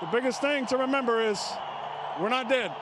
The biggest thing to remember is we're not dead.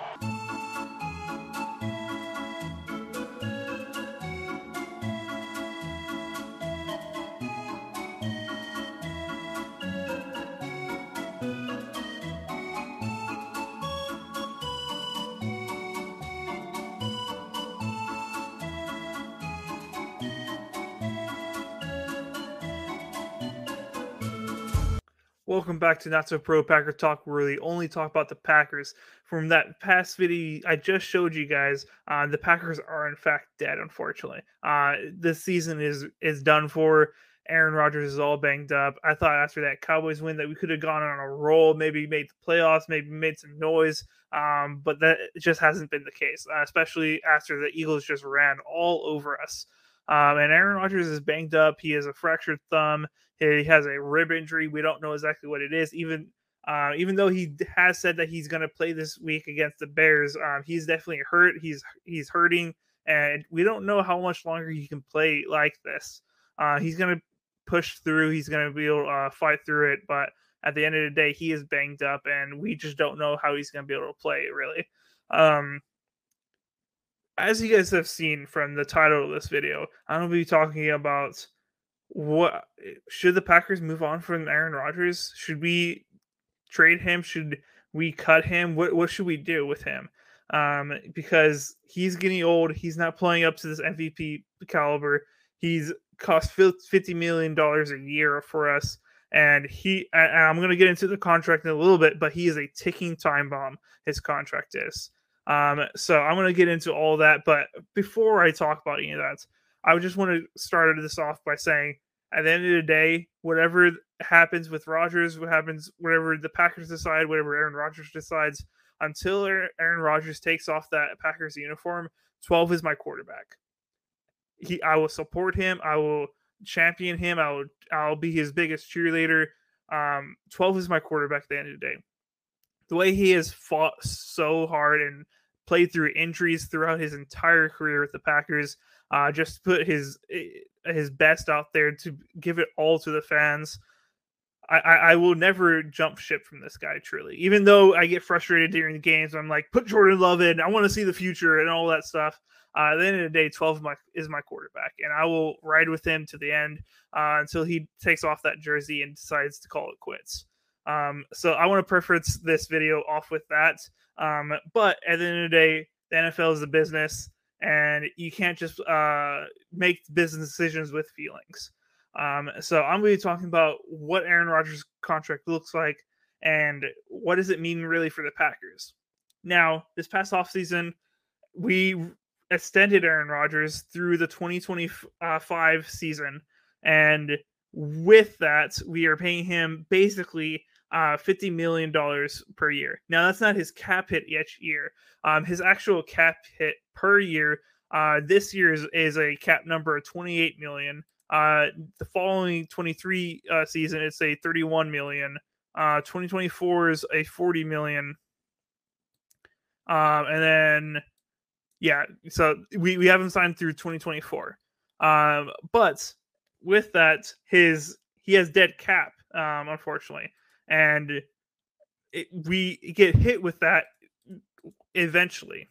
Welcome back to Not So Pro Packer Talk, where we only talk about the Packers. From that past video I just showed you guys, uh, the Packers are in fact dead. Unfortunately, uh, this season is is done for. Aaron Rodgers is all banged up. I thought after that Cowboys win that we could have gone on a roll, maybe made the playoffs, maybe made some noise, um, but that just hasn't been the case. Uh, especially after the Eagles just ran all over us. Um, and Aaron Rodgers is banged up. He has a fractured thumb. He has a rib injury. We don't know exactly what it is. Even uh, even though he has said that he's going to play this week against the Bears, um, he's definitely hurt. He's he's hurting, and we don't know how much longer he can play like this. Uh, he's going to push through. He's going to be able to uh, fight through it, but at the end of the day, he is banged up, and we just don't know how he's going to be able to play really. Um, as you guys have seen from the title of this video, I'm going to be talking about what should the Packers move on from Aaron Rodgers? Should we trade him? Should we cut him? What what should we do with him? Um, because he's getting old. He's not playing up to this MVP caliber. He's cost fifty million dollars a year for us, and he. And I'm going to get into the contract in a little bit, but he is a ticking time bomb. His contract is. Um, so I'm going to get into all that, but before I talk about any of that, I just want to start this off by saying at the end of the day, whatever happens with Rodgers, what happens, whatever the Packers decide, whatever Aaron Rodgers decides, until Aaron Rodgers takes off that Packers uniform, 12 is my quarterback. He, I will support him. I will champion him. I will, I'll be his biggest cheerleader. Um, 12 is my quarterback at the end of the day. The way he has fought so hard and played through injuries throughout his entire career with the Packers, uh, just put his eh, his best out there to give it all to the fans. I, I, will never jump ship from this guy, truly. Even though I get frustrated during the games, I'm like, put Jordan Love in. I want to see the future and all that stuff. Uh, at the end of the day, 12 my, is my quarterback, and I will ride with him to the end uh, until he takes off that jersey and decides to call it quits. Um, so I want to preference this video off with that. Um, but at the end of the day, the NFL is a business and you can't just uh, make business decisions with feelings. Um, so I'm going to be talking about what Aaron Rodgers' contract looks like and what does it mean really for the Packers. Now, this past offseason, we extended Aaron Rodgers through the 2025 season, and with that, we are paying him basically uh, $50 million per year. Now, that's not his cap hit each year. Um, his actual cap hit per year uh, this year is, is a cap number of 28 million. Uh, the following 23 uh, season, it's a 31 million. Uh, 2024 is a 40 million. Um, and then, yeah, so we, we haven't signed through 2024. Um, but with that, his he has dead cap, um, unfortunately and it, we get hit with that eventually.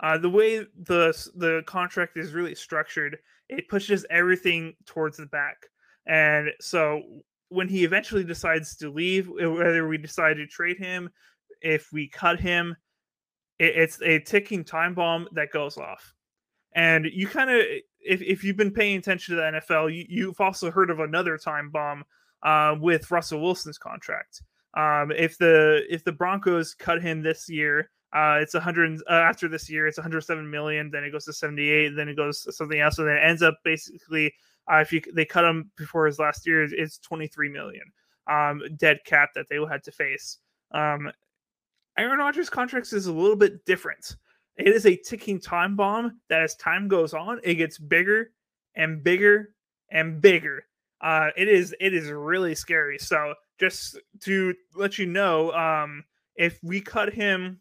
Uh, the way the the contract is really structured, it pushes everything towards the back, and so when he eventually decides to leave, whether we decide to trade him, if we cut him, it, it's a ticking time bomb that goes off. And you kind of, if, if you've been paying attention to the NFL, you, you've also heard of another time bomb uh, with Russell Wilson's contract. Um, if the if the Broncos cut him this year, uh, it's 100 uh, after this year, it's 107 million. Then it goes to 78. Then it goes to something else. And then it ends up basically, uh, if you they cut him before his last year, it's 23 million um, dead cap that they will have to face. Um, Aaron Rodgers' contracts is a little bit different. It is a ticking time bomb that as time goes on, it gets bigger and bigger and bigger uh, it is it is really scary. So just to let you know, um, if we cut him,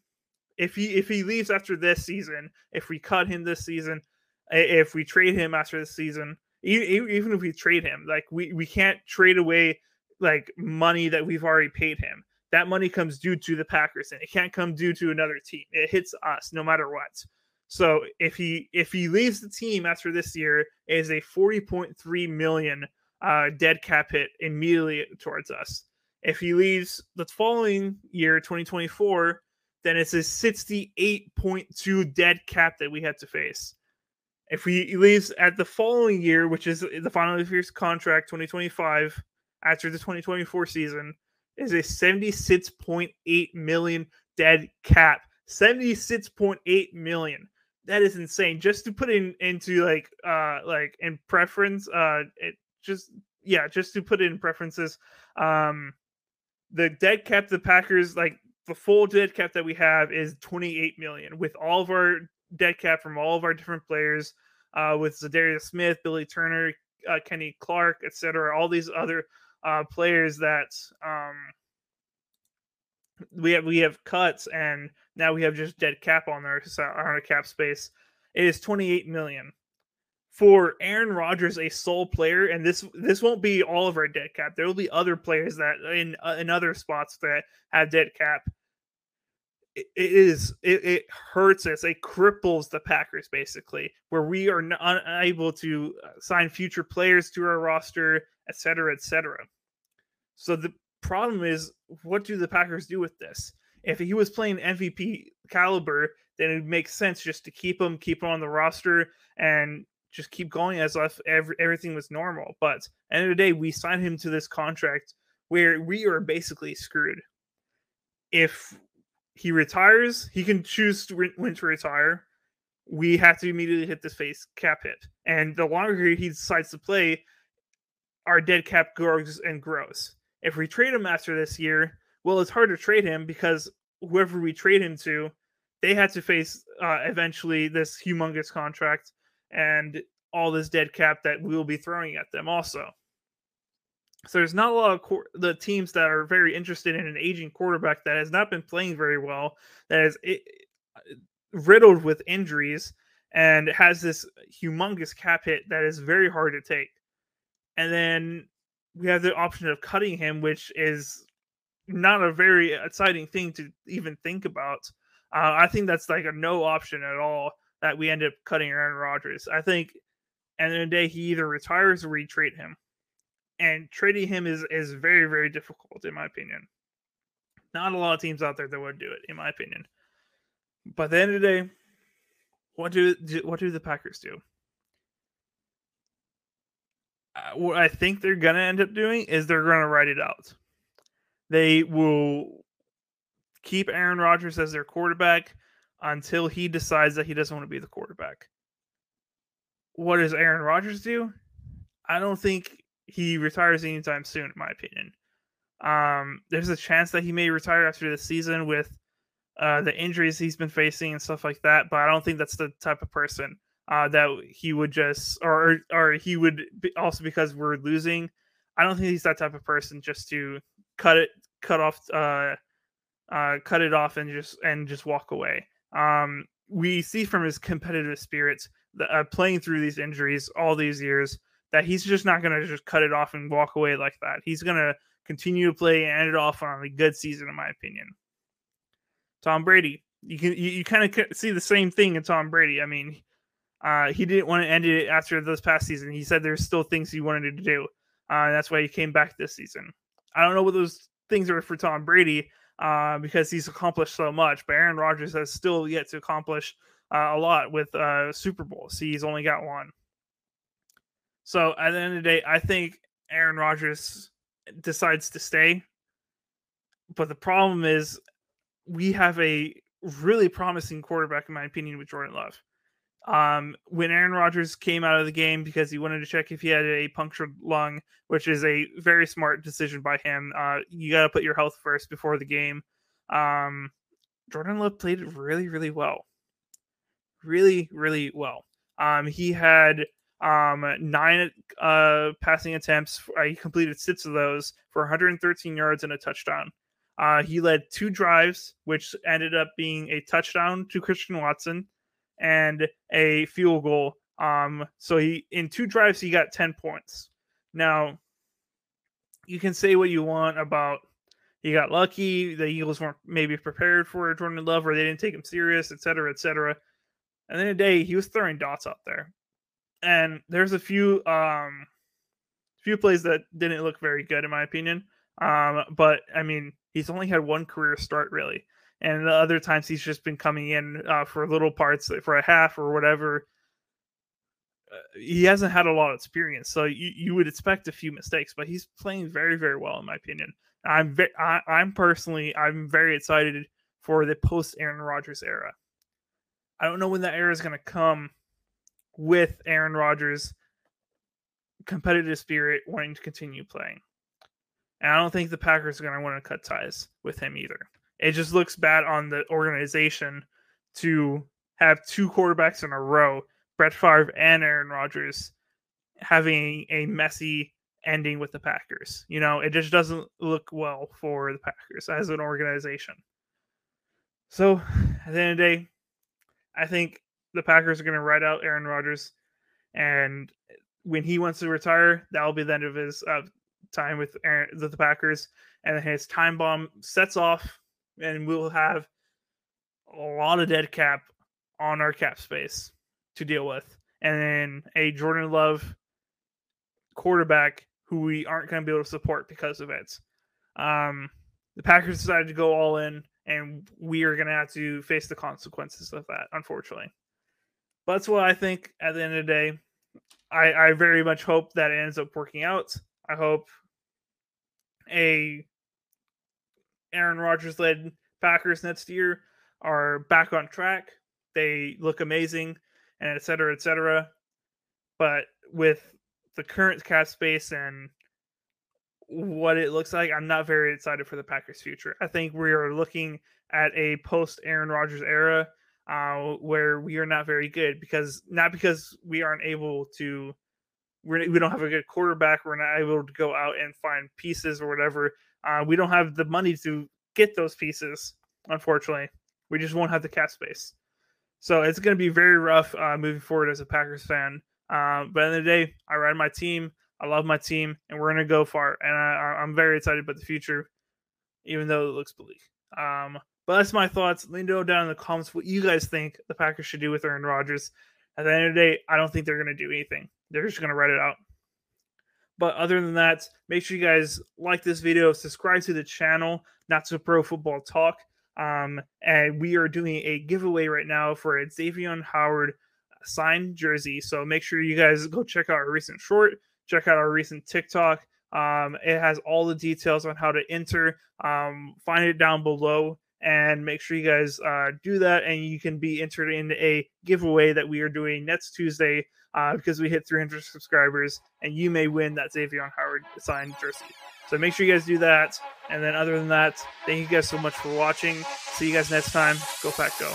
if he if he leaves after this season, if we cut him this season, if we trade him after this season, even if we trade him, like we we can't trade away like money that we've already paid him. that money comes due to the Packers and it can't come due to another team. It hits us no matter what. So if he if he leaves the team after this year, it is a 40.3 million uh, dead cap hit immediately towards us. If he leaves the following year, 2024, then it's a 68.2 dead cap that we had to face. If he leaves at the following year, which is the final of his contract, 2025, after the 2024 season, is a 76.8 million dead cap. 76.8 million. That is insane. Just to put in into like uh like in preference, uh it just yeah, just to put it in preferences, um the dead cap the Packers like the full dead cap that we have is 28 million with all of our dead cap from all of our different players uh with Za'Darius Smith, Billy Turner, uh, Kenny Clark, etc. All these other uh players that um we have we have cuts and now we have just dead cap on our on our cap space. It is 28 million for Aaron Rodgers, a sole player, and this this won't be all of our dead cap. There will be other players that in uh, in other spots that have dead cap. it, is it, it hurts us. It cripples the Packers basically, where we are n- unable to uh, sign future players to our roster, et cetera, et cetera. So the problem is, what do the Packers do with this? If he was playing MVP caliber, then it would make sense just to keep him, keep him on the roster, and just keep going as if every, everything was normal. But end of the day, we signed him to this contract where we are basically screwed. If he retires, he can choose to re- when to retire. We have to immediately hit this face cap hit, and the longer he decides to play, our dead cap grows and grows. If we trade him after this year, well, it's hard to trade him because whoever we trade him to, they had to face uh, eventually this humongous contract and all this dead cap that we will be throwing at them also. So there's not a lot of cor- the teams that are very interested in an aging quarterback that has not been playing very well, that is it, riddled with injuries, and has this humongous cap hit that is very hard to take. And then we have the option of cutting him, which is not a very exciting thing to even think about. Uh, I think that's like a no option at all that we end up cutting Aaron Rodgers. I think at the end of the day, he either retires or we trade him. And trading him is is very, very difficult, in my opinion. Not a lot of teams out there that would do it, in my opinion. But at the end of the day, what do, do what do the Packers do? Uh, what I think they're gonna end up doing is they're gonna write it out. They will keep Aaron Rodgers as their quarterback until he decides that he doesn't want to be the quarterback. What does Aaron Rodgers do? I don't think he retires anytime soon, in my opinion. Um, there's a chance that he may retire after the season with uh, the injuries he's been facing and stuff like that, but I don't think that's the type of person uh, that he would just, or or he would be, also because we're losing. I don't think he's that type of person just to cut it, cut off, uh, uh, cut it off and just and just walk away. Um, we see from his competitive spirits uh, playing through these injuries all these years that he's just not going to just cut it off and walk away like that. He's going to continue to play and end it off on a good season, in my opinion. Tom Brady, you can you, you kind of see the same thing in Tom Brady. I mean, uh, he didn't want to end it after this past season. He said there's still things he wanted to do. Uh, that's why he came back this season. I don't know what those things are for Tom Brady uh, because he's accomplished so much. But Aaron Rodgers has still yet to accomplish uh, a lot with uh, Super Bowls. He's only got one. So at the end of the day, I think Aaron Rodgers decides to stay. But the problem is, we have a really promising quarterback, in my opinion, with Jordan Love. Um, when Aaron Rodgers came out of the game because he wanted to check if he had a punctured lung, which is a very smart decision by him. Uh, you got to put your health first before the game. Um, Jordan Love played really, really well. Really, really well. Um, he had um, nine uh, passing attempts. Uh, he completed six of those for 113 yards and a touchdown. Uh, he led two drives, which ended up being a touchdown to Christian Watson and a field goal. Um, so he in two drives he got 10 points. Now, you can say what you want about he got lucky. The Eagles weren't maybe prepared for Jordan Love, or they didn't take him serious, et cetera, et cetera. And then a day he was throwing dots out there, and there's a few um few plays that didn't look very good in my opinion. Um, but I mean, he's only had one career start really, and the other times he's just been coming in uh, for little parts, for a half or whatever. Uh, he hasn't had a lot of experience, so you, you would expect a few mistakes, but he's playing very very well in my opinion. I'm ve- I, I'm personally I'm very excited for the post Aaron Rodgers era. I don't know when that era is going to come with Aaron Rodgers competitive spirit wanting to continue playing. And I don't think the Packers are going to want to cut ties with him either. It just looks bad on the organization to have two quarterbacks in a row, Brett Favre and Aaron Rodgers, having a messy ending with the Packers. You know, it just doesn't look well for the Packers as an organization. So at the end of the day, I think the Packers are going to ride out Aaron Rodgers, and when he wants to retire, that will be the end of his uh, time with Aaron, the Packers, and his time bomb sets off, and we'll have a lot of dead cap on our cap space to deal with, and then a Jordan Love quarterback who we aren't going to be able to support because of it. Um, the Packers decided to go all in, and we are going to have to face the consequences of that, unfortunately. But that's what I think at the end of the day. I, I very much hope that it ends up working out. I hope a Aaron Rodgers led Packers next year are back on track. They look amazing, and et cetera, et cetera. But with the current cap space and what it looks like, I'm not very excited for the Packers' future. I think we are looking at a post Aaron Rodgers era uh, where we are not very good because not because we aren't able to, we're, we don't have a good quarterback. We're not able to go out and find pieces or whatever. Uh, we don't have the money to get those pieces. Unfortunately, we just won't have the cap space. So it's going to be very rough uh, moving forward as a Packers fan. Uh, but in the, the day, I ride my team. I love my team, and we're going to go far. And I, am very excited about the future, even though it looks bleak. Um, but that's my thoughts. Let me know down in the comments what you guys think the Packers should do with Aaron Rodgers. At the end of the day, I don't think they're going to do anything. They're just going to write it out. But other than that, make sure you guys like this video, subscribe to the channel, Not So Pro Football Talk. Um, and we are doing a giveaway right now for a Xavier Howard signed jersey. So make sure you guys go check out our recent short, check out our recent TikTok. Um, it has all the details on how to enter. Um, find it down below and make sure you guys uh, do that and you can be entered in a giveaway that we are doing next tuesday uh, because we hit 300 subscribers and you may win that xavier howard signed jersey. So make sure you guys do that. And then other than that thank you guys so much for watching. See you guys next time. Go pack go